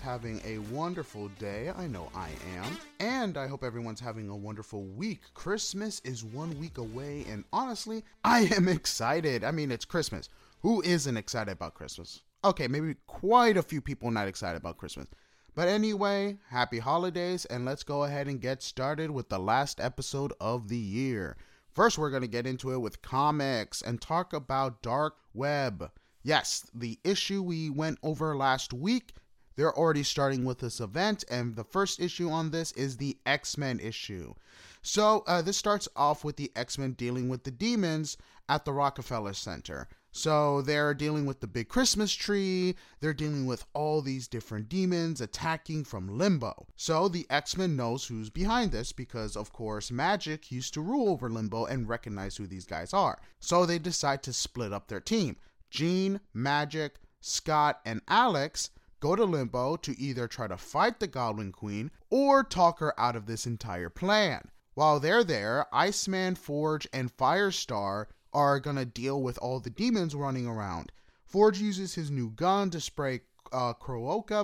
having a wonderful day. I know I am. And I hope everyone's having a wonderful week. Christmas is one week away, and honestly, I am excited. I mean, it's Christmas. Who isn't excited about Christmas? Okay, maybe quite a few people not excited about Christmas. But anyway, happy holidays, and let's go ahead and get started with the last episode of the year. First, we're going to get into it with comics and talk about Dark Web. Yes, the issue we went over last week, they're already starting with this event, and the first issue on this is the X Men issue. So, uh, this starts off with the X Men dealing with the demons at the Rockefeller Center. So they're dealing with the big Christmas tree, they're dealing with all these different demons attacking from limbo. So the X Men knows who's behind this because, of course, Magik used to rule over limbo and recognize who these guys are. So they decide to split up their team. Jean, Magik, Scott, and Alex go to limbo to either try to fight the Goblin Queen or talk her out of this entire plan. While they're there, Iceman, Forge, and Firestar are gonna deal with all the demons running around. Forge uses his new gun to spray uh,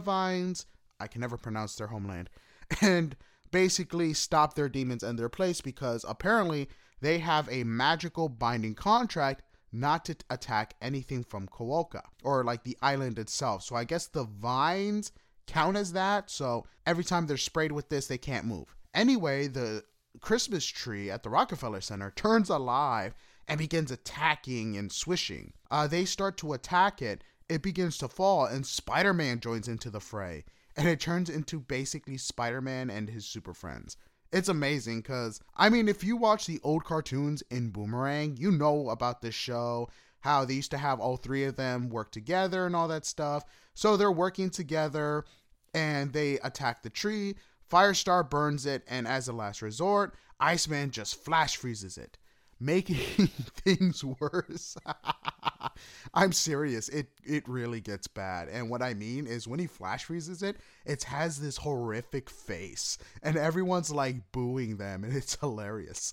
vines. I can never pronounce their homeland, and basically stop their demons in their place because apparently they have a magical binding contract not to attack anything from Kooka or like the island itself. So I guess the vines count as that. So every time they're sprayed with this, they can't move. Anyway, the Christmas tree at the Rockefeller Center turns alive and begins attacking and swishing. Uh, they start to attack it. It begins to fall, and Spider Man joins into the fray. And it turns into basically Spider Man and his super friends. It's amazing because, I mean, if you watch the old cartoons in Boomerang, you know about this show, how they used to have all three of them work together and all that stuff. So they're working together and they attack the tree. Firestar burns it, and as a last resort, Iceman just flash freezes it making things worse. I'm serious. It it really gets bad. And what I mean is when he flash freezes it, it has this horrific face and everyone's like booing them and it's hilarious.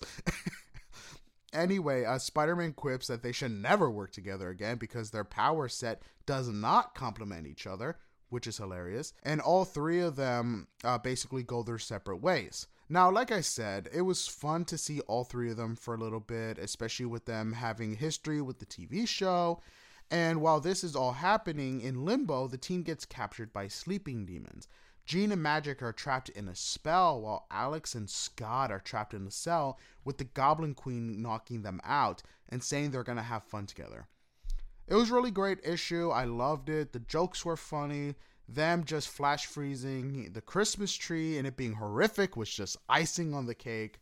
anyway, uh, Spider-Man quips that they should never work together again because their power set does not complement each other, which is hilarious. And all three of them uh, basically go their separate ways. Now, like I said, it was fun to see all three of them for a little bit, especially with them having history with the TV show. And while this is all happening in limbo, the team gets captured by sleeping demons. Jean and Magik are trapped in a spell, while Alex and Scott are trapped in a cell, with the Goblin Queen knocking them out and saying they're gonna have fun together. It was really great issue. I loved it. The jokes were funny them just flash freezing the Christmas tree and it being horrific was just icing on the cake.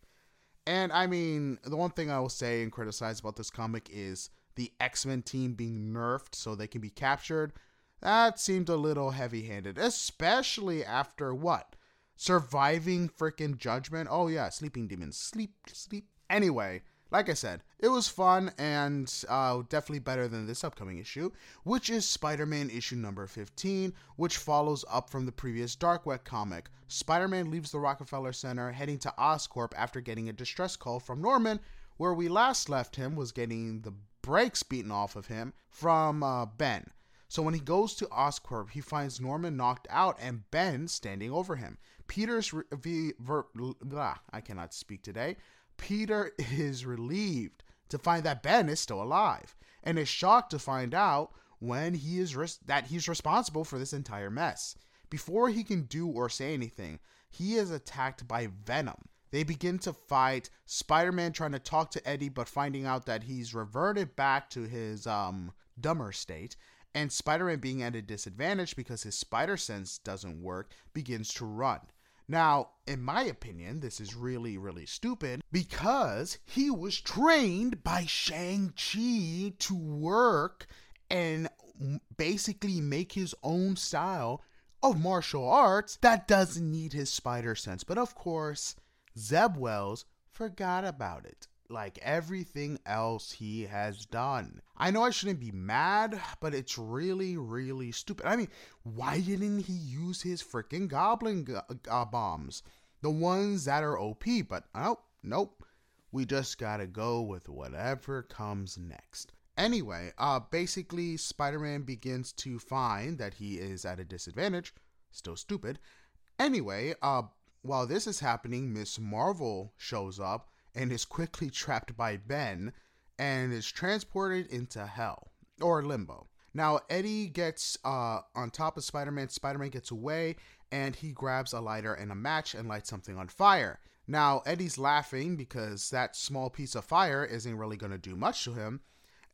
And I mean, the one thing I will say and criticize about this comic is the X Men team being nerfed so they can be captured. That seemed a little heavy handed, especially after what? Surviving freaking Judgment? Oh, yeah, Sleeping Demons. Sleep, sleep. Anyway, like I said, it was fun and uh, definitely better than this upcoming issue, which is Spider Man issue number 15, which follows up from the previous Dark Web comic. Spider Man leaves the Rockefeller Center heading to Oscorp after getting a distress call from Norman, where we last left him was getting the brakes beaten off of him from uh, Ben. So when he goes to Oscorp, he finds Norman knocked out and Ben standing over him. Peter's re- v- ver- blah, I cannot speak today. Peter is relieved to find that Ben is still alive and is shocked to find out when he is res- that he's responsible for this entire mess. Before he can do or say anything, he is attacked by Venom. They begin to fight, Spider-Man trying to talk to Eddie but finding out that he's reverted back to his um dumber state and Spider-Man being at a disadvantage because his spider sense doesn't work begins to run. Now, in my opinion, this is really, really stupid because he was trained by Shang-Chi to work and basically make his own style of martial arts that doesn't need his spider sense. But of course, Zeb Wells forgot about it like everything else he has done. I know I shouldn't be mad, but it's really, really stupid. I mean, why didn't he use his freaking goblin uh, bombs? The ones that are OP, but oh, nope. We just gotta go with whatever comes next. Anyway, uh, basically, Spider Man begins to find that he is at a disadvantage. Still stupid. Anyway, uh, while this is happening, Miss Marvel shows up and is quickly trapped by Ben and is transported into hell or limbo. Now, Eddie gets uh, on top of Spider Man. Spider Man gets away and he grabs a lighter and a match and lights something on fire. Now, Eddie's laughing because that small piece of fire isn't really going to do much to him.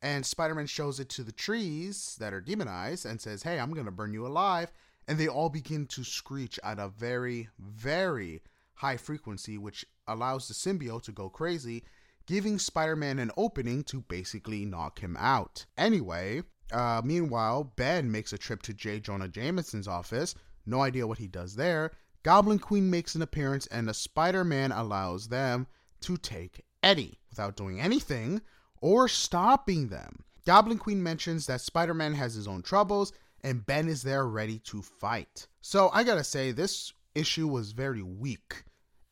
And Spider Man shows it to the trees that are demonized and says, Hey, I'm going to burn you alive. And they all begin to screech at a very, very high frequency, which allows the symbiote to go crazy, giving Spider Man an opening to basically knock him out. Anyway, uh, meanwhile, Ben makes a trip to J. Jonah Jameson's office. No idea what he does there. Goblin Queen makes an appearance, and Spider Man allows them to take Eddie without doing anything or stopping them. Goblin Queen mentions that Spider Man has his own troubles, and Ben is there ready to fight. So I gotta say, this issue was very weak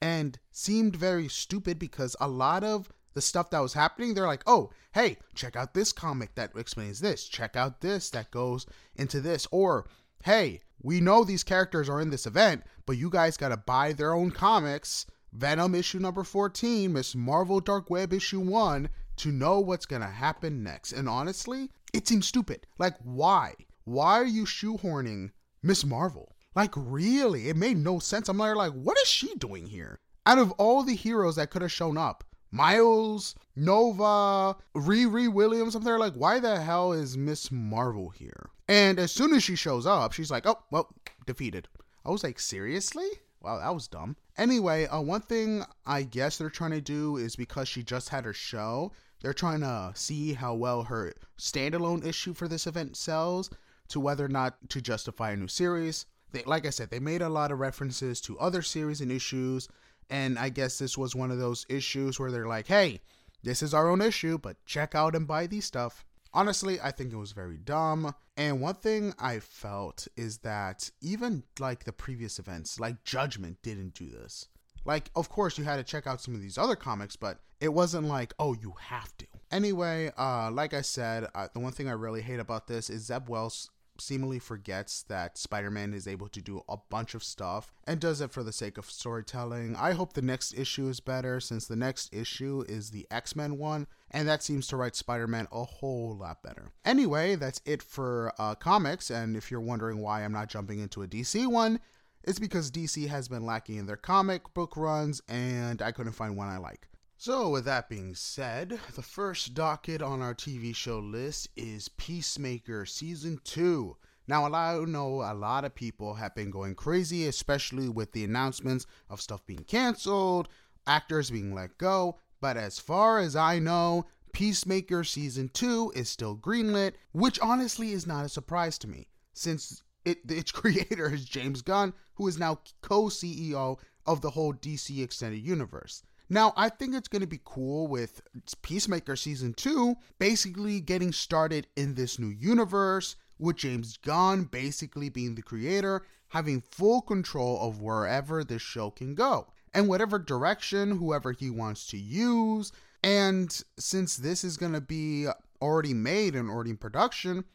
and seemed very stupid because a lot of the stuff that was happening, they're like, oh, hey, check out this comic that explains this. Check out this that goes into this. Or, hey, we know these characters are in this event, but you guys got to buy their own comics. Venom issue number 14, Miss Marvel Dark Web issue 1, to know what's going to happen next. And honestly, it seems stupid. Like, why? Why are you shoehorning Miss Marvel? Like, really? It made no sense. I'm like, what is she doing here? Out of all the heroes that could have shown up, Miles, Nova, Riri Williams, I'm there like, why the hell is Miss Marvel here? And as soon as she shows up, she's like, oh, well, defeated. I was like, seriously? Wow, that was dumb. Anyway, uh, one thing I guess they're trying to do is because she just had her show, they're trying to see how well her standalone issue for this event sells to whether or not to justify a new series they, like I said, they made a lot of references to other series and issues, and I guess this was one of those issues where they're like, "Hey, this is our own issue, but check out and buy these stuff." Honestly, I think it was very dumb. And one thing I felt is that even like the previous events, like Judgment didn't do this. Like, of course, you had to check out some of these other comics, but it wasn't like, oh, you have to. Anyway, uh, like I said, uh, the one thing I really hate about this is Zeb Wells seemingly forgets that Spider Man is able to do a bunch of stuff and does it for the sake of storytelling. I hope the next issue is better since the next issue is the X Men one, and that seems to write Spider Man a whole lot better. Anyway, that's it for uh, comics, and if you're wondering why I'm not jumping into a DC one, it's because DC has been lacking in their comic book runs, and I couldn't find one I like. So, with that being said, the first docket on our TV show list is Peacemaker Season 2. Now, I know a lot of people have been going crazy, especially with the announcements of stuff being canceled, actors being let go, but as far as I know, Peacemaker Season 2 is still greenlit, which honestly is not a surprise to me, since it, its creator is James Gunn, who is now co CEO of the whole DC Extended Universe. Now, I think it's going to be cool with Peacemaker Season 2 basically getting started in this new universe, with James Gunn basically being the creator, having full control of wherever this show can go and whatever direction whoever he wants to use. And since this is going to be already made and already in production,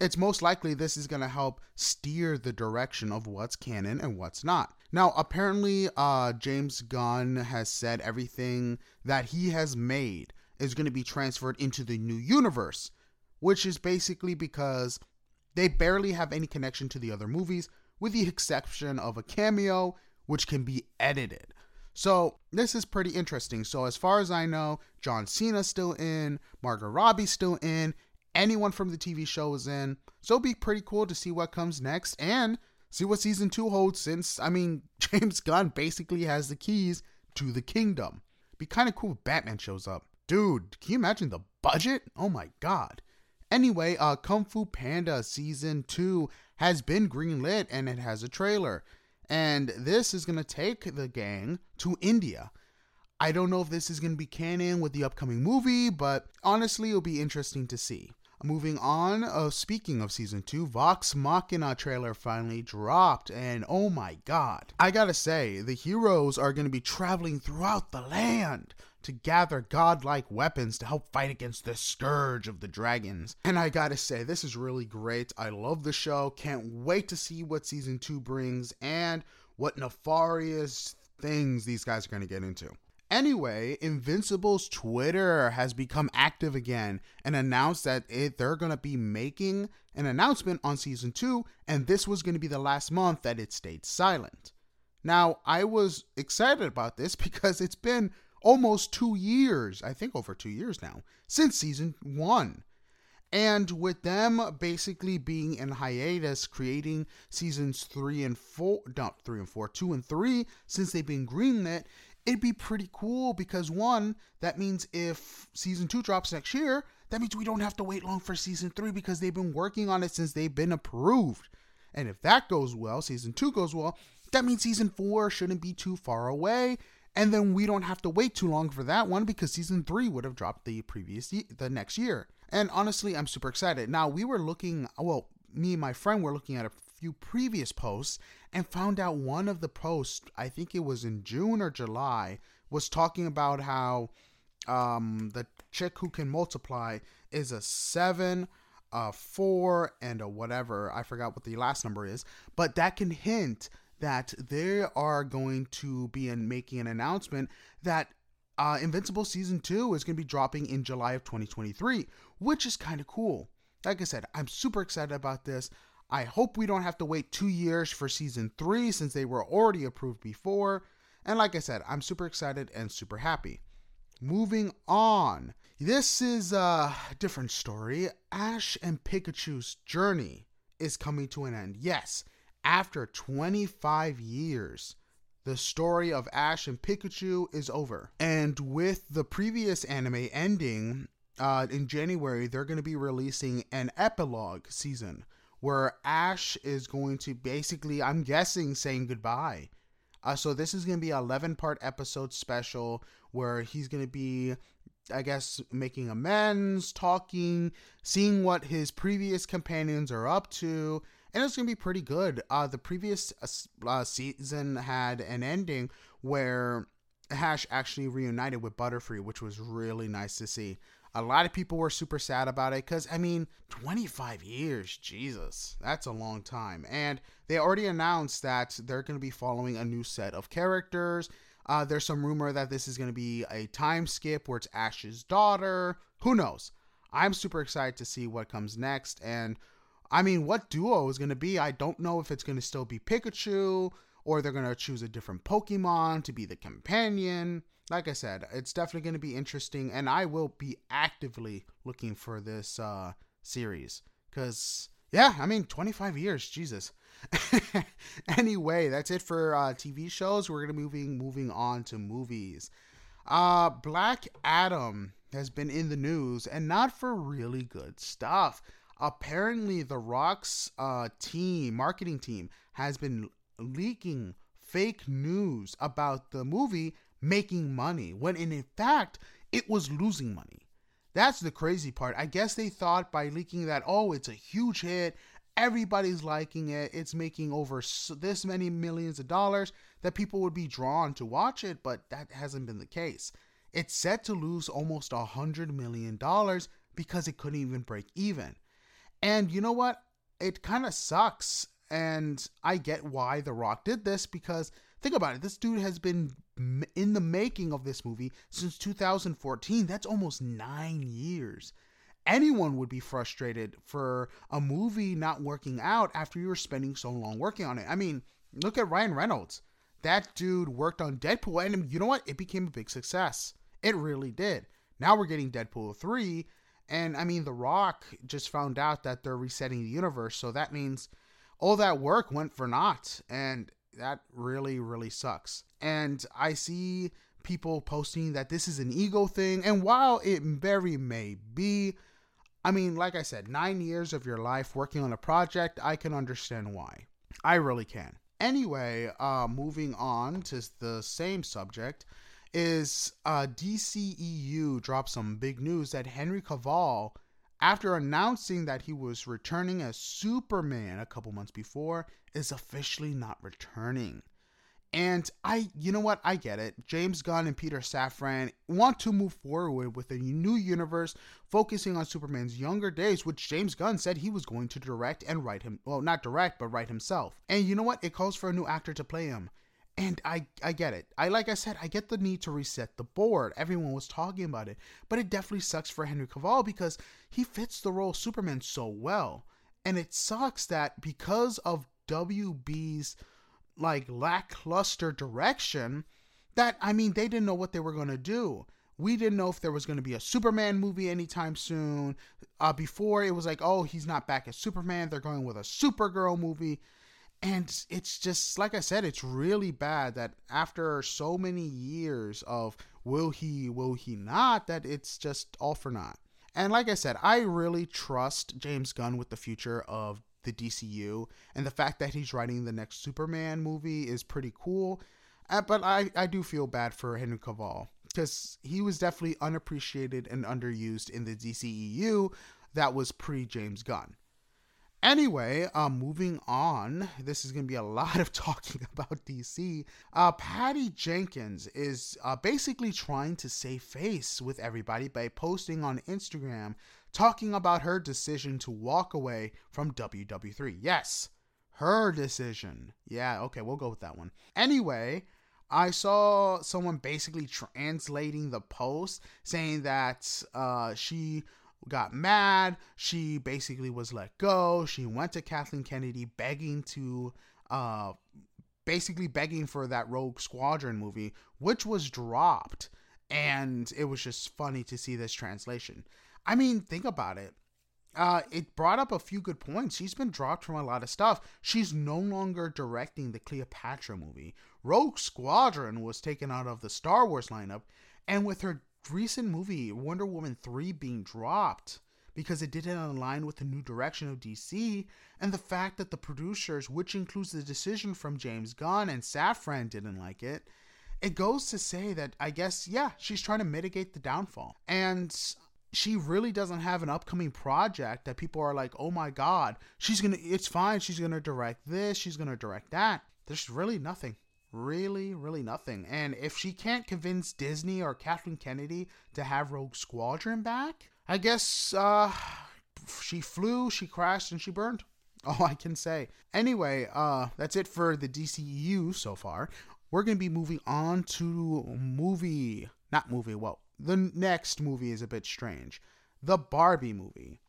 it's most likely this is going to help steer the direction of what's canon and what's not. Now, apparently, uh, James Gunn has said everything that he has made is going to be transferred into the new universe, which is basically because they barely have any connection to the other movies, with the exception of a cameo, which can be edited. So this is pretty interesting. So as far as I know, John Cena's still in, Margot Robbie's still in, anyone from the TV show is in. So it'll be pretty cool to see what comes next and see what season two holds since, I mean, James Gunn basically has the keys to the kingdom. Be kind of cool if Batman shows up. Dude, can you imagine the budget? Oh my god. Anyway, uh, Kung Fu Panda season two has been greenlit and it has a trailer. And this is going to take the gang to India. I don't know if this is going to be canon with the upcoming movie, but honestly, it'll be interesting to see. Moving on, uh, speaking of season two, Vox Machina trailer finally dropped, and oh my god. I gotta say, the heroes are gonna be traveling throughout the land to gather godlike weapons to help fight against the scourge of the dragons. And I gotta say, this is really great. I love the show. Can't wait to see what season two brings and what nefarious things these guys are gonna get into. Anyway, Invincible's Twitter has become active again and announced that it, they're going to be making an announcement on season 2 and this was going to be the last month that it stayed silent. Now, I was excited about this because it's been almost 2 years, I think over 2 years now, since season 1. And with them basically being in hiatus, creating seasons three and four, not three and four, two and three, since they've been greenlit, it'd be pretty cool because one, that means if season two drops next year, that means we don't have to wait long for season three because they've been working on it since they've been approved. And if that goes well, season two goes well, that means season four shouldn't be too far away. And then we don't have to wait too long for that one because season three would have dropped the previous the next year. And honestly, I'm super excited. Now we were looking, well, me and my friend were looking at a few previous posts and found out one of the posts, I think it was in June or July, was talking about how um, the chick who can multiply is a seven, a four, and a whatever. I forgot what the last number is, but that can hint that they are going to be in making an announcement that uh, Invincible season two is going to be dropping in July of 2023, which is kind of cool. Like I said, I'm super excited about this. I hope we don't have to wait two years for season three since they were already approved before. And like I said, I'm super excited and super happy. Moving on. This is a different story. Ash and Pikachu's journey is coming to an end. Yes, after 25 years, the story of Ash and Pikachu is over. And with the previous anime ending, uh, in January, they're going to be releasing an epilogue season where Ash is going to basically, I'm guessing, saying goodbye. Uh, so this is going to be an 11 part episode special where he's going to be, I guess, making amends, talking, seeing what his previous companions are up to, and it's going to be pretty good. Uh, the previous uh, uh, season had an ending where Ash actually reunited with Butterfree, which was really nice to see. A lot of people were super sad about it because, I mean, 25 years, Jesus, that's a long time. And they already announced that they're going to be following a new set of characters. Uh, there's some rumor that this is going to be a time skip where it's Ash's daughter. Who knows? I'm super excited to see what comes next. And I mean, what duo is going to be? I don't know if it's going to still be Pikachu or they're going to choose a different Pokemon to be the companion like I said, it's definitely going to be interesting, and I will be actively looking for this uh, series because, yeah, I mean, 25 years, Jesus. anyway, that's it for uh, TV shows. We're gonna moving moving on to movies. Uh, Black Adam has been in the news, and not for really good stuff. Apparently, The Rock's uh, team, marketing team, has been leaking fake news about the movie making money when in fact it was losing money. That's the crazy part. I guess they thought by leaking that, oh, it's a huge hit, everybody's liking it, it's making over this many millions of dollars, that people would be drawn to watch it, but that hasn't been the case. It's set to lose almost a hundred million dollars because it couldn't even break even. And you know what? It kind of sucks. And I get why The Rock did this because think about it. This dude has been in the making of this movie since 2014. That's almost nine years. Anyone would be frustrated for a movie not working out after you were spending so long working on it. I mean, look at Ryan Reynolds. That dude worked on Deadpool, and you know what? It became a big success. It really did. Now we're getting Deadpool 3, and I mean, The Rock just found out that they're resetting the universe, so that means all that work went for naught. And that really, really sucks. And I see people posting that this is an ego thing. And while it very may be, I mean, like I said, nine years of your life working on a project, I can understand why. I really can. Anyway, uh, moving on to the same subject, is uh, DCEU dropped some big news that Henry Cavill after announcing that he was returning as Superman a couple months before, is officially not returning. And I, you know what? I get it. James Gunn and Peter Safran want to move forward with a new universe focusing on Superman's younger days, which James Gunn said he was going to direct and write him. Well, not direct, but write himself. And you know what? It calls for a new actor to play him. And I, I get it. I like I said, I get the need to reset the board. Everyone was talking about it, but it definitely sucks for Henry Cavill because he fits the role Superman so well. And it sucks that because of WB's like lackluster direction that I mean they didn't know what they were to do. We didn't know if there was going to be a Superman movie anytime soon. Uh, before it was like, oh, he's not back as Superman. They're going with a Supergirl movie. And it's just, like I said, it's really bad that after so many years of will he, will he not, that it's just all for naught. And like I said, I really trust James Gunn with the future of the DCU, and the fact that he's writing the next Superman movie is pretty cool. Uh, but I, I do feel bad for Henry Cavill because he was definitely unappreciated and underused in the DCEU that was pre James Gunn. Anyway, um, moving on. This is going to be a lot of talking about DC. Uh, Patty Jenkins is uh, basically trying to save face with everybody by posting on Instagram talking about her decision to walk away from WW3. Yes, her decision. Yeah, okay, we'll go with that one. Anyway, I saw someone basically translating the post saying that uh, she got mad. She basically was let go. She went to Kathleen Kennedy begging to, uh, basically begging for that Rogue Squadron movie, which was dropped. And it was just funny to see this translation. I mean, think about it. Uh, it brought up a few good points. She's been dropped from a lot of stuff. She's no longer directing the Cleopatra movie. Rogue Squadron was taken out of the Star Wars lineup, and with her recent movie Wonder Woman 3 being dropped because it didn't align with the new direction of DC, and the fact that the producers, which includes the decision from James Gunn and Safran, didn't like it, it goes to say that I guess, yeah, she's trying to mitigate the downfall. And she really doesn't have an upcoming project that people are like, oh my god, she's gonna, it's fine, she's gonna direct this, she's gonna direct that. There's really nothing. Really, really nothing. And if she can't convince Disney or Kathleen Kennedy to have Rogue Squadron back, I guess uh, she flew, she crashed, and she burned. All I can say. Anyway, uh, that's it for the DCU so far. We're gonna be moving on to movie, not movie. Well, the next movie is a bit strange. The Barbie movie.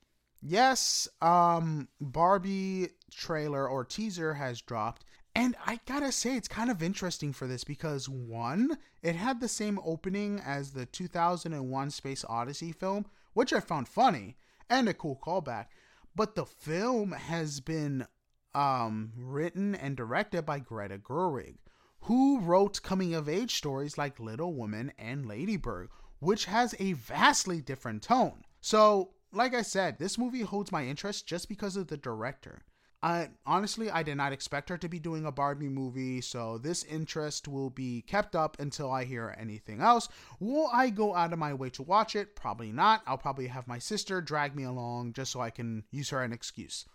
Yes, um, Barbie trailer or teaser has dropped. And I gotta say, it's kind of interesting for this because one, it had the same opening as the 2001 Space Odyssey film, which I found funny and a cool callback. But the film has been um, written and directed by Greta Gerwig, who wrote coming of age stories like Little Women and Ladybird, which has a vastly different tone. So, like I said, this movie holds my interest just because of the director. I honestly I did not expect her to be doing a Barbie movie, so this interest will be kept up until I hear anything else. Will I go out of my way to watch it? Probably not. I'll probably have my sister drag me along just so I can use her an excuse.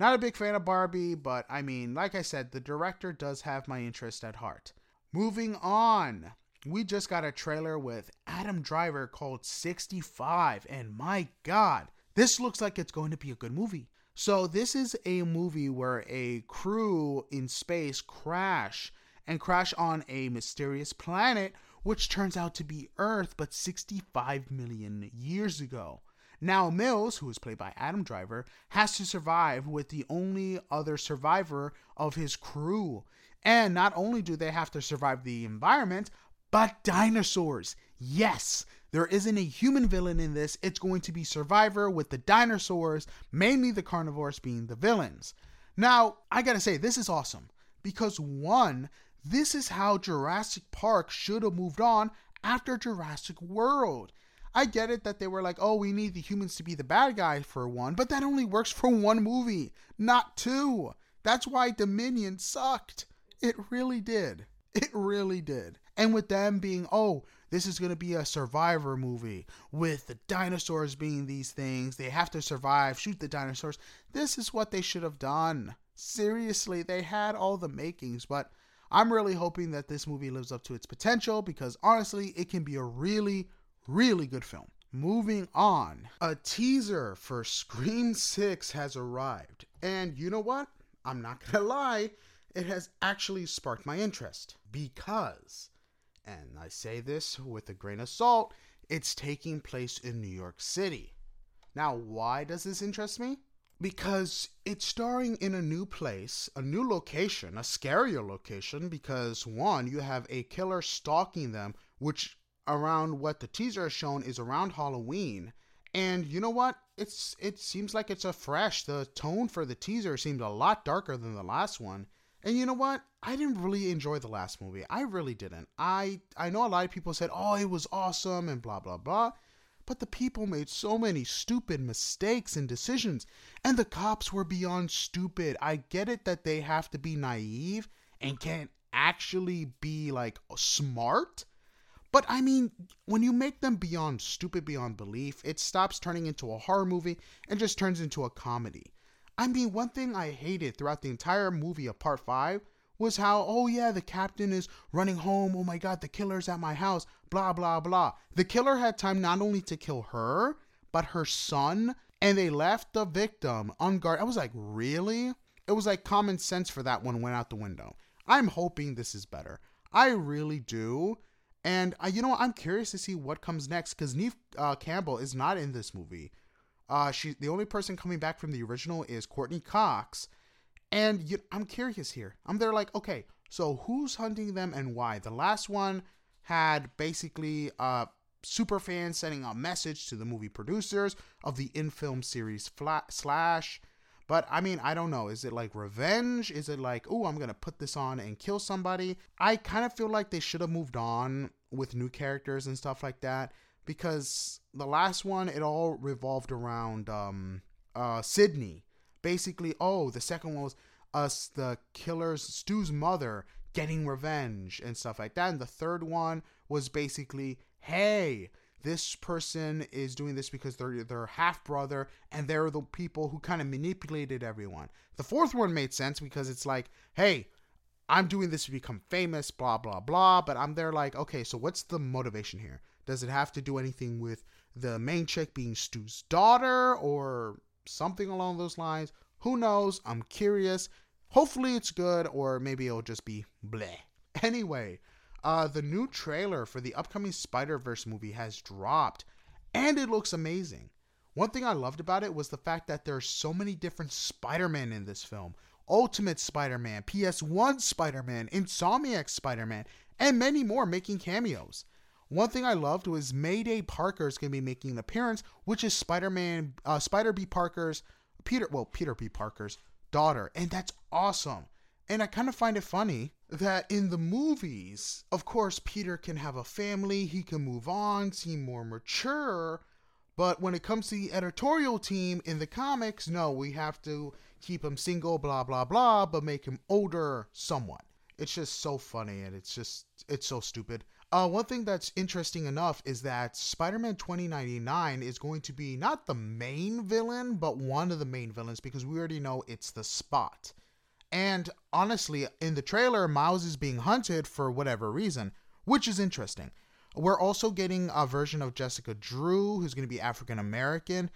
Not a big fan of Barbie, but I mean, like I said, the director does have my interest at heart. Moving on we just got a trailer with Adam Driver called 65, and my god, this looks like it's going to be a good movie. So, this is a movie where a crew in space crash and crash on a mysterious planet, which turns out to be Earth, but 65 million years ago. Now, Mills, who is played by Adam Driver, has to survive with the only other survivor of his crew. And not only do they have to survive the environment, but dinosaurs. Yes, there isn't a human villain in this. It's going to be Survivor with the dinosaurs, mainly the carnivores being the villains. Now, I gotta say, this is awesome because one, this is how Jurassic Park should have moved on after Jurassic World. I get it that they were like, oh, we need the humans to be the bad guy for one, but that only works for one movie, not two. That's why Dominion sucked. It really did. It really did. And with them being, oh, this is going to be a survivor movie with the dinosaurs being these things. They have to survive, shoot the dinosaurs. This is what they should have done. Seriously, they had all the makings, but I'm really hoping that this movie lives up to its potential because honestly, it can be a really, really good film. Moving on, a teaser for Scream 6 has arrived. And you know what? I'm not gonna lie, it has actually sparked my interest because, and I say this with a grain of salt, it's taking place in New York City. Now, why does this interest me? Because it's starring in a new place, a new location, a scarier location, because one, you have a killer stalking them, which around what the teaser has shown is around Halloween. And you know what? It's it seems like it's a fresh. The tone for the teaser seemed a lot darker than the last one. And you know what? I didn't really enjoy the last movie. I really didn't. I I know a lot of people said, "Oh, it was awesome" and blah blah blah. But the people made so many stupid mistakes and decisions, and the cops were beyond stupid. I get it that they have to be naive and can't actually be like smart, but I mean, when you make them beyond stupid beyond belief, it stops turning into a horror movie and just turns into a comedy. I mean, one thing I hated throughout the entire movie of part 5 was how, oh yeah, the captain is running home. Oh my god, the killer's at my house. Blah, blah, blah. The killer had time not only to kill her, but her son, and they left the victim unguarded. I was like, really? It was like common sense for that one went out the window. I'm hoping this is better. I really do. And uh, you know, I'm curious to see what comes next because Neve uh, Campbell is not in this movie. Uh, she the only person coming back from the original is Courteney Cox, and you, I'm curious here. I'm there like, okay, so who's hunting them and why? The last one had basically uh super fans sending a message to the movie producers of the in film series Flat Slash but I mean, I don't know. Is it like revenge? Is it like, oh, I'm to put this on and kill somebody? I kind of feel like they should have moved on with new characters and stuff like that because the last one, it all revolved around um, uh, Sidney. Basically, oh, the second one was us, the killer's Stu's mother getting revenge and stuff like that. And the third one was basically, hey, this person is doing this because they're their half brother and they're the people who kind of manipulated everyone. The fourth one made sense because it's like, hey, I'm doing this to become famous, blah blah blah. But I'm there like, okay, so what's the motivation here? Does it have to do anything with the main chick being Stu's daughter or something along those lines? Who knows? I'm curious. Hopefully it's good, or maybe it'll just be bleh. Anyway, uh, the new trailer for the upcoming Spider Verse movie has dropped, and it looks amazing. One thing I loved about it was the fact that there are so many different Spider Man in this film. Ultimate Spider Man, PS1 Spider Man, Insomniac Spider Man, and many more making cameos. One thing I loved was Mayday Parker is going to be making an appearance, which is Spider Man, uh, Spider B Parker's, Peter, well, Peter B Parker's daughter, and that's awesome. And I kind of find it funny that in the movies, of course, Peter can have a family, he can move on, seem more mature. But when it comes to the editorial team in the comics, no, we have to keep him single, blah, blah, blah, but make him older somewhat. It's just so funny and it's just, it's so stupid. Uh, one thing that's interesting enough is that Spider Man 2099 is going to be not the main villain, but one of the main villains because we already know it's the Spot. And honestly, in the trailer, Miles is being hunted for whatever reason, which is interesting. We're also getting a version of Jessica Drew who's going to be African American.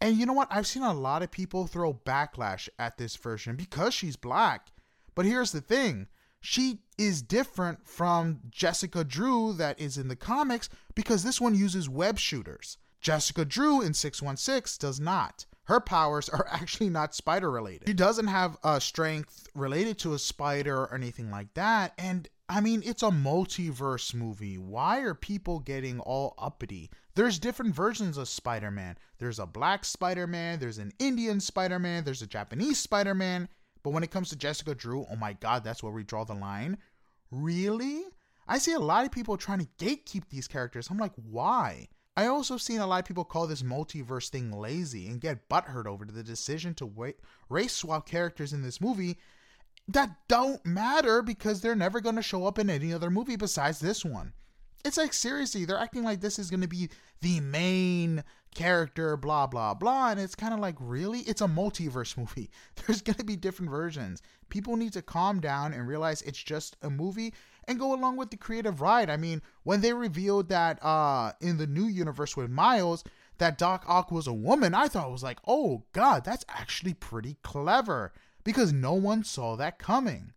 And you know what? I've seen a lot of people throw backlash at this version because she's black. But here's the thing she is different from Jessica Drew that is in the comics because this one uses web shooters. Jessica Drew in 616 does not her powers are actually not spider related. She doesn't have a strength related to a spider or anything like that. And I mean, it's a multiverse movie. Why are people getting all uppity? There's different versions of Spider Man. There's a black Spider Man, there's an Indian Spider Man, there's a Japanese Spider Man. But when it comes to Jessica Drew, oh my god, that's where we draw the line. Really? I see a lot of people trying to gatekeep these characters. I'm like, why? I also seen a lot of people call this multiverse thing lazy and get butthurt over the decision to wait, race swap characters in this movie that don't matter because they're never going to show up in any other movie besides this one. It's like seriously, they're acting like this is gonna be the main character, blah blah blah, and it's kind of like really, it's a multiverse movie. There's gonna be different versions. People need to calm down and realize it's just a movie and go along with the creative ride. I mean, when they revealed that uh in the new universe with Miles that Doc Ock was a woman, I thought it was like, oh god, that's actually pretty clever because no one saw that coming.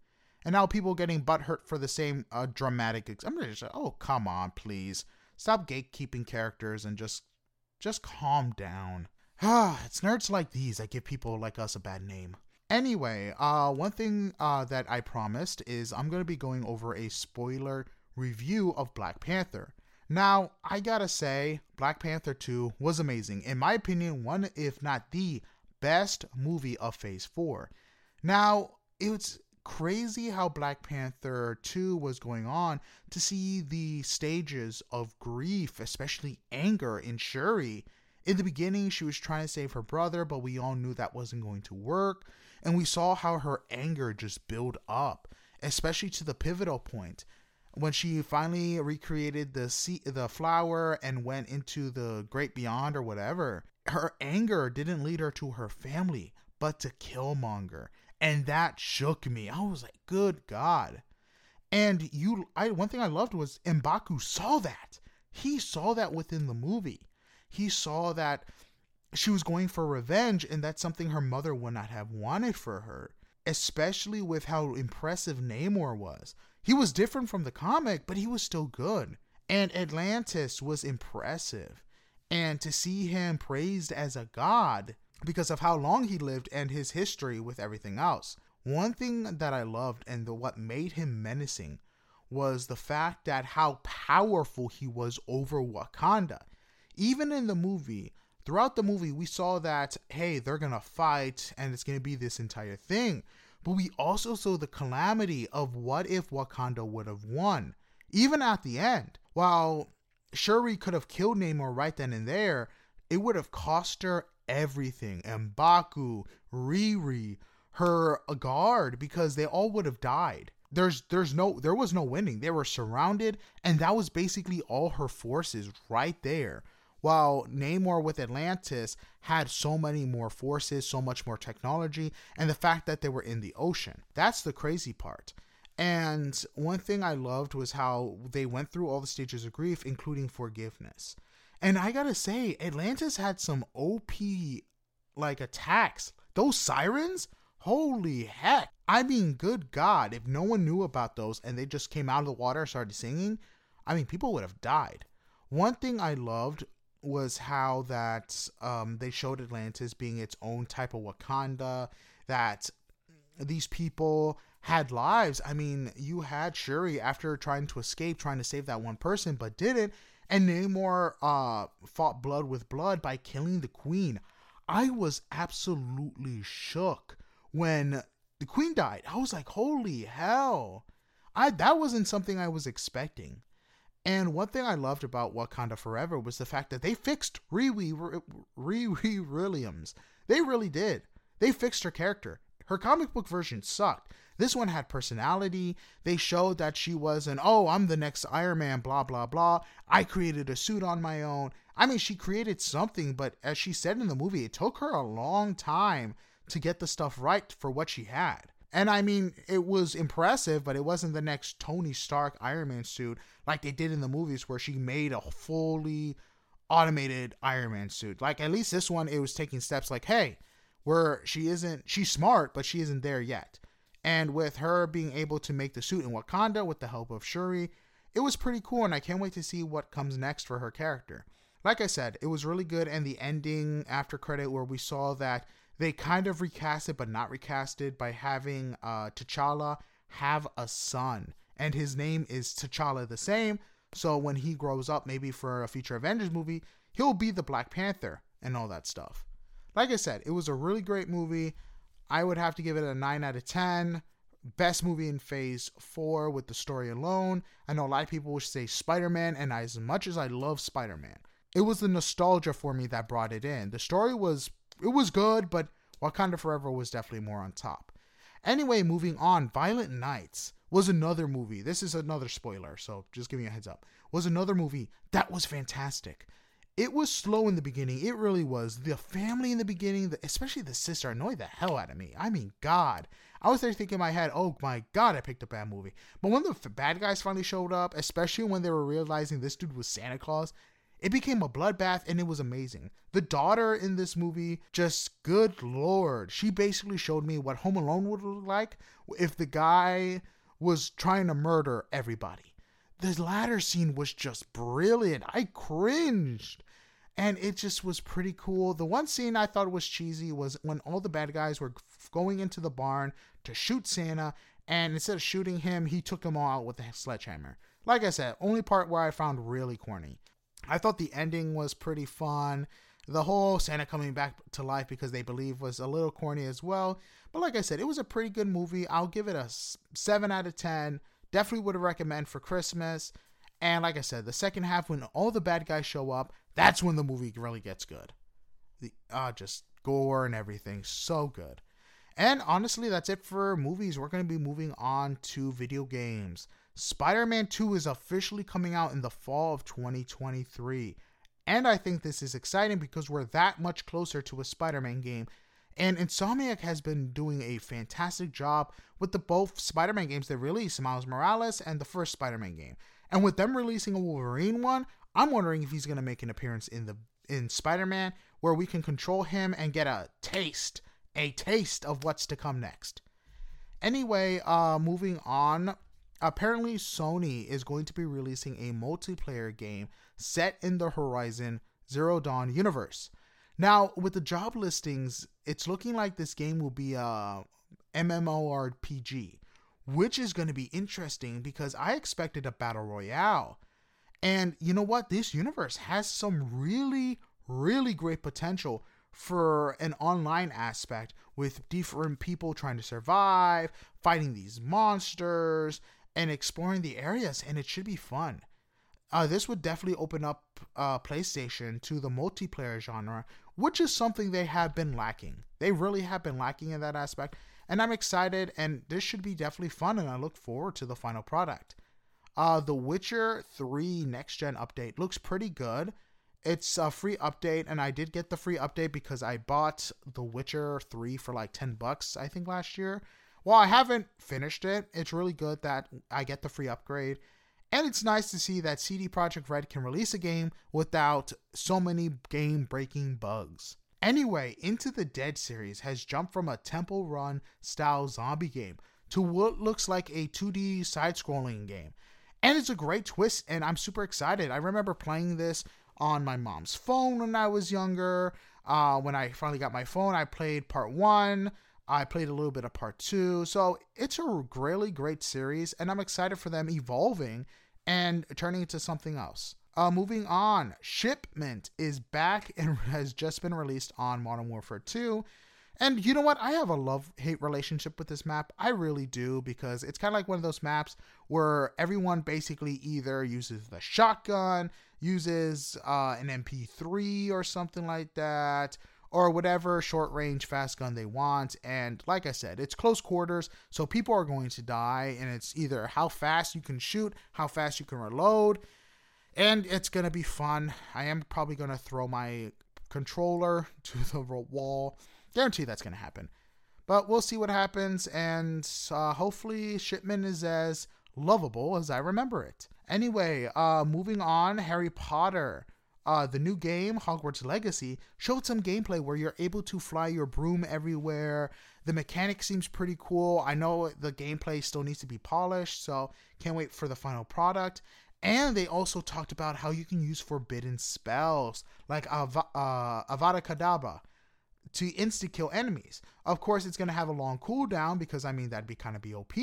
And now people getting butthurt for the same uh, dramatic. Ex- I'm oh come on, please stop gatekeeping characters and just just calm down. Ah, it's nerds like these that give people like us a bad name. Anyway, uh, one thing uh, that I promised is I'm to be going over a spoiler review of Black Panther. Now, I gotta say, Black Panther 2 was amazing. In my opinion, one, if not the best movie of Phase 4. Now, it's crazy how Black Panther 2 was going on to see the stages of grief, especially anger in Shuri. In the beginning, she was trying to save her brother, but we all knew that wasn't going to work. And we saw how her anger just built up, especially to the pivotal point when she finally recreated the sea, the flower and went into the great beyond or whatever, her anger didn't lead her to her family, but to Killmonger. And that shook me. I was like, good God. And you I one thing I loved was Mbaku saw that. He saw that within the movie. He saw that she was going for revenge and that's something her mother would not have wanted for her, especially with how impressive Namor was. He was different from the comic, but he was still good. And Atlantis was impressive. And to see him praised as a god because of how long he lived and his history with everything else. One thing that I loved and the, what made him menacing was the fact that how powerful he was over Wakanda. Even in the movie, throughout the movie, we saw that, hey, they're gonna fight and it's gonna be this entire thing. But we also saw the calamity of what if Wakanda would have won. Even at the end, while Shuri could have killed Namor right then and there, it would have cost her everything. Mbaku, Riri, her guard, because they all would have died. There's there's no there was no winning. They were surrounded, and that was basically all her forces right there while Namor with Atlantis had so many more forces, so much more technology, and the fact that they were in the ocean. That's the crazy part. And one thing I loved was how they went through all the stages of grief, including forgiveness. And I gotta say, Atlantis had some OP like attacks. Those sirens? Holy heck. I mean, good God, if no one knew about those and they just came out of the water and started singing, I mean, people would have died. One thing I loved was how that um, they showed Atlantis being its own type of Wakanda, that these people had lives. I mean, you had Shuri after trying to escape, trying to save that one person, but didn't. And Namor uh, fought blood with blood by killing the queen. I was absolutely shook when the queen died. I was like, holy hell. I that wasn't something I was expecting. And one thing I loved about Wakanda Forever was the fact that they fixed Riri, Riri Williams. They really did. They fixed her character. Her comic book version sucked. This one had personality. They showed that she was an, oh, I'm the next Iron Man, blah, blah, blah. I created a suit on my own. I mean, she created something, but as she said in the movie, it took her a long time to get the stuff right for what she had. And I mean, it was impressive, but it wasn't the next Tony Stark Iron Man suit like they did in the movies where she made a fully automated Iron Man suit. Like at least this one, it was taking steps like, hey, where she isn't, she's smart, but she isn't there yet. And with her being able to make the suit in Wakanda with the help of Shuri, it was pretty cool, and I can't wait to see what comes next for her character. Like I said, it was really good, and the ending after credit where we saw that they kind of recast it, but not recasted by having uh, T'Challa have a son, and his name is T'Challa the same. So when he grows up, maybe for a future Avengers movie, he'll be the Black Panther and all that stuff. Like I said, it was a really great movie. I would have to give it a 9 out of 10. Best movie in phase 4 with the story alone. I know a lot of people would say Spider Man, and as much as I love Spider Man, it was the nostalgia for me that brought it in. The story was it was good, but Wakanda Forever was definitely more on top. Anyway, moving on, Violent Nights was another movie. This is another spoiler, so just giving you a heads up. was another movie that was fantastic. It was slow in the beginning. It really was. The family in the beginning, especially the sister, annoyed the hell out of me. I mean, God. I was there thinking in my head, oh my God, I picked a bad movie. But when the bad guys finally showed up, especially when they were realizing this dude was Santa Claus, it became a bloodbath and it was amazing. The daughter in this movie, just good lord, she basically showed me what Home Alone would look like if the guy was trying to murder everybody. The latter scene was just brilliant. I cringed and it just was pretty cool. The one scene I thought was cheesy was when all the bad guys were going into the barn to shoot Santa, and instead of shooting him, he took them all out with a sledgehammer. Like I said, only part where I found really corny. I thought the ending was pretty fun. The whole Santa coming back to life because they believe was a little corny as well. But like I said, it was a pretty good movie. I'll give it a 7 out of 10. Definitely would recommend for Christmas. And like I said, the second half, when all the bad guys show up, that's when the movie really gets good. The uh, just gore and everything, so good. And honestly, that's it for movies. We're going to be moving on to video games. Spider Man 2 is officially coming out in the fall of 2023. And I think this is exciting because we're that much closer to a Spider Man game. And Insomniac has been doing a fantastic job with the both Spider Man games they released, Miles Morales and the first Spider Man game. And with them releasing a Wolverine one, I'm wondering if he's going to make an appearance in the in Spider-Man where we can control him and get a taste, a taste of what's to come next. Anyway, uh moving on, apparently Sony is going to be releasing a multiplayer game set in the Horizon Zero Dawn universe. Now, with the job listings, it's looking like this game will be a MMORPG which is going to be interesting because I expected a battle royale. And you know what? This universe has some really, really great potential for an online aspect with different people trying to survive, fighting these monsters, and exploring the areas. And it should be fun. Uh, this would definitely open up uh, PlayStation to the multiplayer genre, which is something they have been lacking. They really have been lacking in that aspect and I'm excited, and this should be definitely fun, and I look forward to the final product. Uh, the Witcher 3 next gen update looks pretty good. It's a free update, and I did get the free update because I bought The Witcher 3 for like 10 bucks, I think, last year. Well, I haven't finished it, it's really good that I get the free upgrade. And it's nice to see that CD Projekt Red can release a game without so many game breaking bugs. Anyway, Into the Dead series has jumped from a temple run style zombie game to what looks like a 2D side scrolling game. And it's a great twist, and I'm super excited. I remember playing this on my mom's phone when I was younger. Uh, when I finally got my phone, I played part one. I played a little bit of part two. So it's a really great series, and I'm excited for them evolving and turning into something else. Uh, moving on, Shipment is back and has just been released on Modern Warfare 2. And you know what? I have a love hate relationship with this map. I really do because it's kind of like one of those maps where everyone basically either uses the shotgun, uses uh, an MP3 or something like that, or whatever short range fast gun they want. And like I said, it's close quarters, so people are going to die. And it's either how fast you can shoot, how fast you can reload and it's gonna be fun. I am probably gonna throw my controller to the wall. Guarantee that's gonna happen. But we'll see what happens, and uh, hopefully, Shipment is as lovable as I remember it. Anyway, uh, moving on, Harry Potter. Uh, the new game, Hogwarts Legacy, showed some gameplay where you're able to fly your broom everywhere. The mechanic seems pretty cool. I know the gameplay still needs to be polished, so can't wait for the final product. And they also talked about how you can use forbidden spells like uh, Avada Kedavra to insta kill enemies. Of course, it's going to have a long cooldown because I mean, that'd be kind of BOP,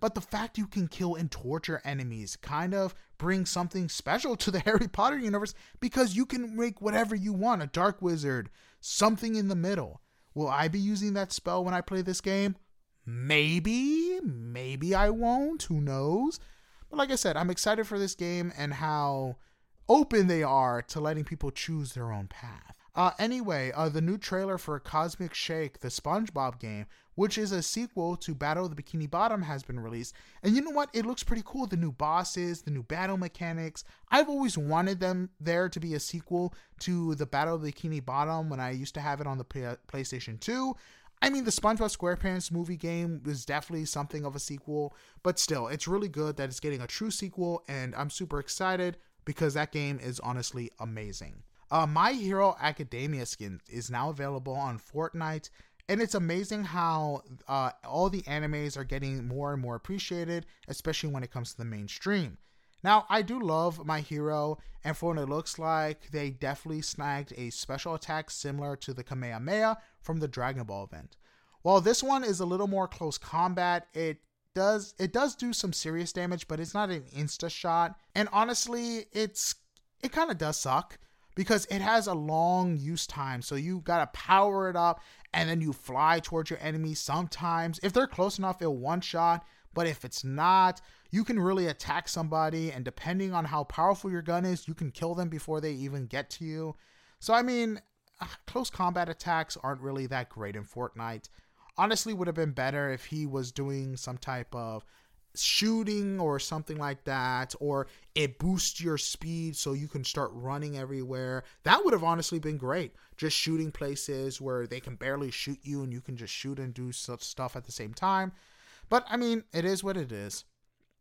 but the fact you can kill and torture enemies kind of brings something special to the Harry Potter universe because you can make whatever you want a dark wizard, something in the middle. Will I be using that spell when I play this game? Maybe, maybe I won't, who knows? But like I said, I'm excited for this game and how open they are to letting people choose their own path. Uh, anyway, uh, the new trailer for Cosmic Shake, the SpongeBob game, which is a sequel to Battle of the Bikini Bottom, has been released. And you know what? It looks pretty cool. The new bosses, the new battle mechanics. I've always wanted them there to be a sequel to the Battle of the Bikini Bottom when I used to have it on the PlayStation 2. I mean, the SpongeBob SquarePants movie game is definitely something of a sequel, but still, it's really good that it's getting a true sequel, and I'm super excited because that game is honestly amazing. Uh, My Hero Academia skin is now available on Fortnite, and it's amazing how uh, all the animes are getting more and more appreciated, especially when it comes to the mainstream. Now, I do love My Hero, and for what it looks like, they definitely snagged a special attack similar to the Kamehameha from the Dragon Ball event. While this one is a little more close combat, it does it does do some serious damage, but it's not an insta shot. And honestly, it's it kind of does suck because it has a long use time. So you gotta power it up and then you fly towards your enemy. Sometimes, if they're close enough, it'll one shot. But if it's not, you can really attack somebody, and depending on how powerful your gun is, you can kill them before they even get to you. So, I mean, uh, close combat attacks aren't really that great in Fortnite. Honestly, would have been better if he was doing some type of shooting or something like that, or it boosts your speed so you can start running everywhere. That would have honestly been great. Just shooting places where they can barely shoot you and you can just shoot and do such stuff at the same time. But I mean, it is what it is.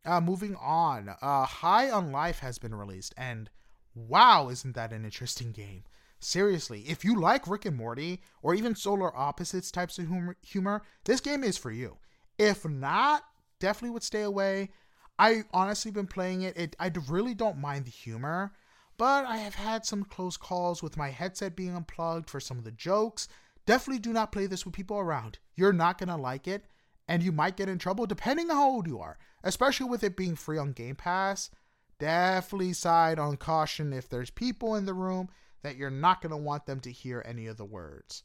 Uh, moving on, uh, High on Life has been released, and wow, isn't that an interesting game? Seriously, if you like Rick and Morty or even Solar Opposites types of humor, humor this game is for you. If not, definitely would stay away. I honestly been playing it. it. I really don't mind the humor, but I have had some close calls with my headset being unplugged for some of the jokes. Definitely do not play this with people around. You're not gonna like it, and you might get in trouble depending on how old you are. Especially with it being free on Game Pass. Definitely side on caution if there's people in the room that you're not gonna want them to hear any of the words.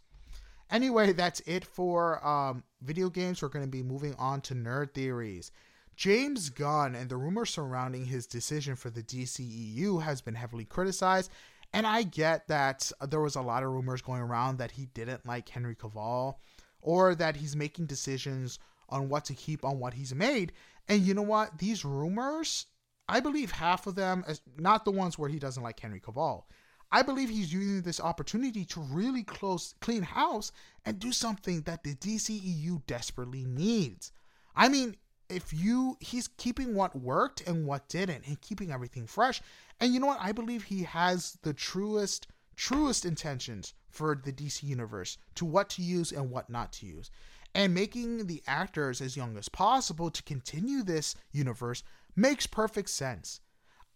Anyway, that's it for um, video games. We're going to be moving on to nerd theories. James Gunn and the rumors surrounding his decision for the DCEU has been heavily criticized. And I get that there was a lot of rumors going around that he didn't like Henry Cavill or that he's making decisions on what to keep on what he's made. And you know what? These rumors, I believe half of them, not the ones where he doesn't like Henry Cavill, I believe he's using this opportunity to really close clean house and do something that the DCEU desperately needs. I mean, if you he's keeping what worked and what didn't and keeping everything fresh. And you know what? I believe he has the truest truest intentions for the DC universe to what to use and what not to use. And making the actors as young as possible to continue this universe makes perfect sense.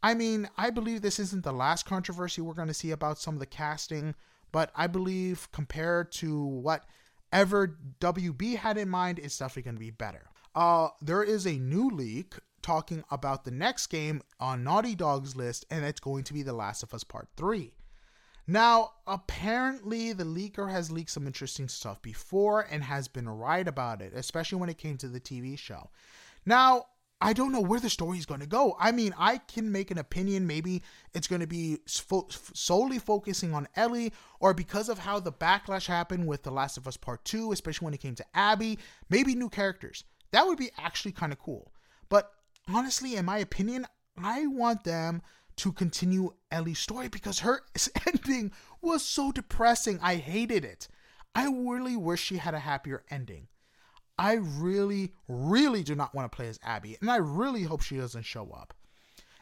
I mean, I believe this isn't the last controversy we're going to see about some of the casting, but I believe compared to whatever WB had in mind, it's definitely going to be better. Uh, there is a new leak talking about the next game on Naughty Dog's list, and it's going to be The Last of Us Part 3. Now, apparently, the leaker has leaked some interesting stuff before and has been right about it, especially when it came to the TV show. Now, I don't know where the story is going to go. I mean, I can make an opinion. Maybe it's going to be fo- solely focusing on Ellie, or because of how the backlash happened with The Last of Us Part 2, especially when it came to Abby, maybe new characters. That would be actually kind of cool. But honestly, in my opinion, I want them to continue Ellie's story because her ending was so depressing. I hated it. I really wish she had a happier ending. I really, really do not want to play as Abby, and I really hope she doesn't show up.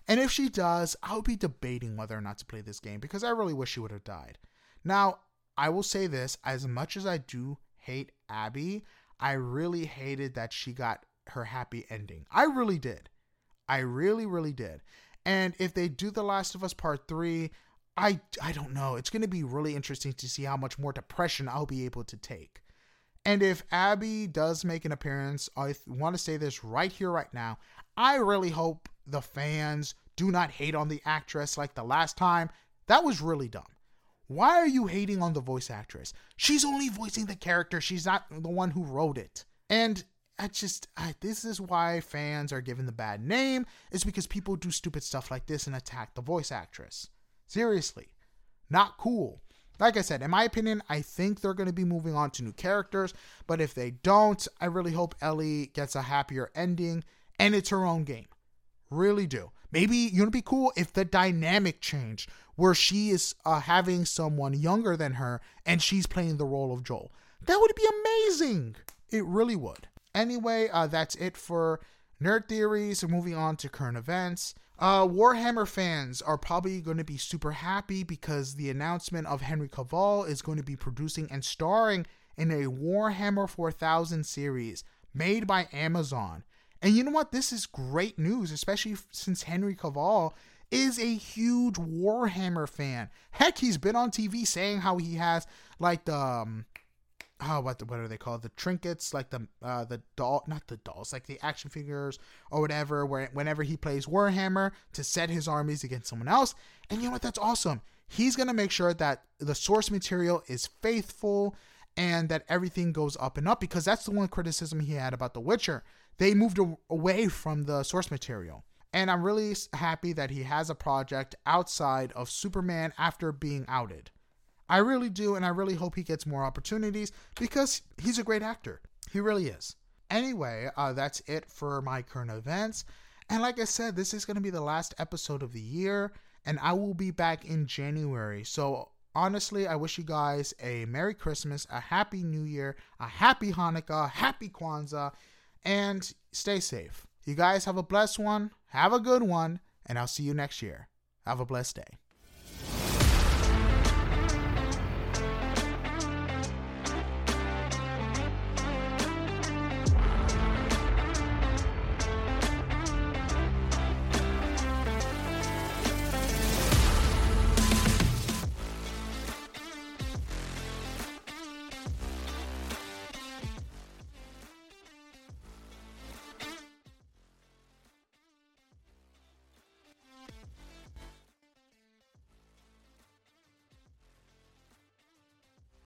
And if she does, I'll be debating whether or not to play this game because I really wish she would have died. Now, I will say this as much as I do hate Abby, I really hated that she got her happy ending. I really did. I really, really did. And if they do The Last of Us Part 3, I, I don't know. It's going to be really interesting to see how much more depression I'll be able to take. And if Abby does make an appearance, I want to say this right here, right now. I really hope the fans do not hate on the actress like the last time. That was really dumb. Why are you hating on the voice actress? She's only voicing the character, she's not the one who wrote it. And I just, I, this is why fans are given the bad name, is because people do stupid stuff like this and attack the voice actress. Seriously, not cool. Like I said, in my opinion, I think they're going to be moving on to new characters. But if they don't, I really hope Ellie gets a happier ending and it's her own game. Really do. Maybe you it'd be cool if the dynamic changed where she is uh, having someone younger than her and she's playing the role of Joel. That would be amazing. It really would. Anyway, uh, that's it for nerd theories. Moving on to current events. Uh, Warhammer fans are probably going to be super happy because the announcement of Henry Cavill is going to be producing and starring in a Warhammer 4000 series made by Amazon. And you know what? This is great news, especially since Henry Cavill is a huge Warhammer fan. Heck, he's been on TV saying how he has like the um, oh what the, what are they called? The trinkets like the uh the doll not the dolls like the action figures or whatever where whenever he plays warhammer to set his armies against someone else. And you know what? That's awesome. He's to make sure that the source material is faithful and that everything goes up and up because that's the one criticism he had about the witcher. They moved away from the source material. And i'm really happy that he has a project outside of superman after being outed I really do, and I really hope he gets more opportunities because he's a great actor. He really is. Anyway, uh, that's it for my current events. And like I said, this is going to be the last episode of the year, and I will be back in January. So honestly, I wish you guys a Merry Christmas, a Happy New Year, a Happy Hanukkah, Happy Kwanzaa, and stay safe. You guys have a blessed one, have a good one, and I'll see you next year. Have a blessed day.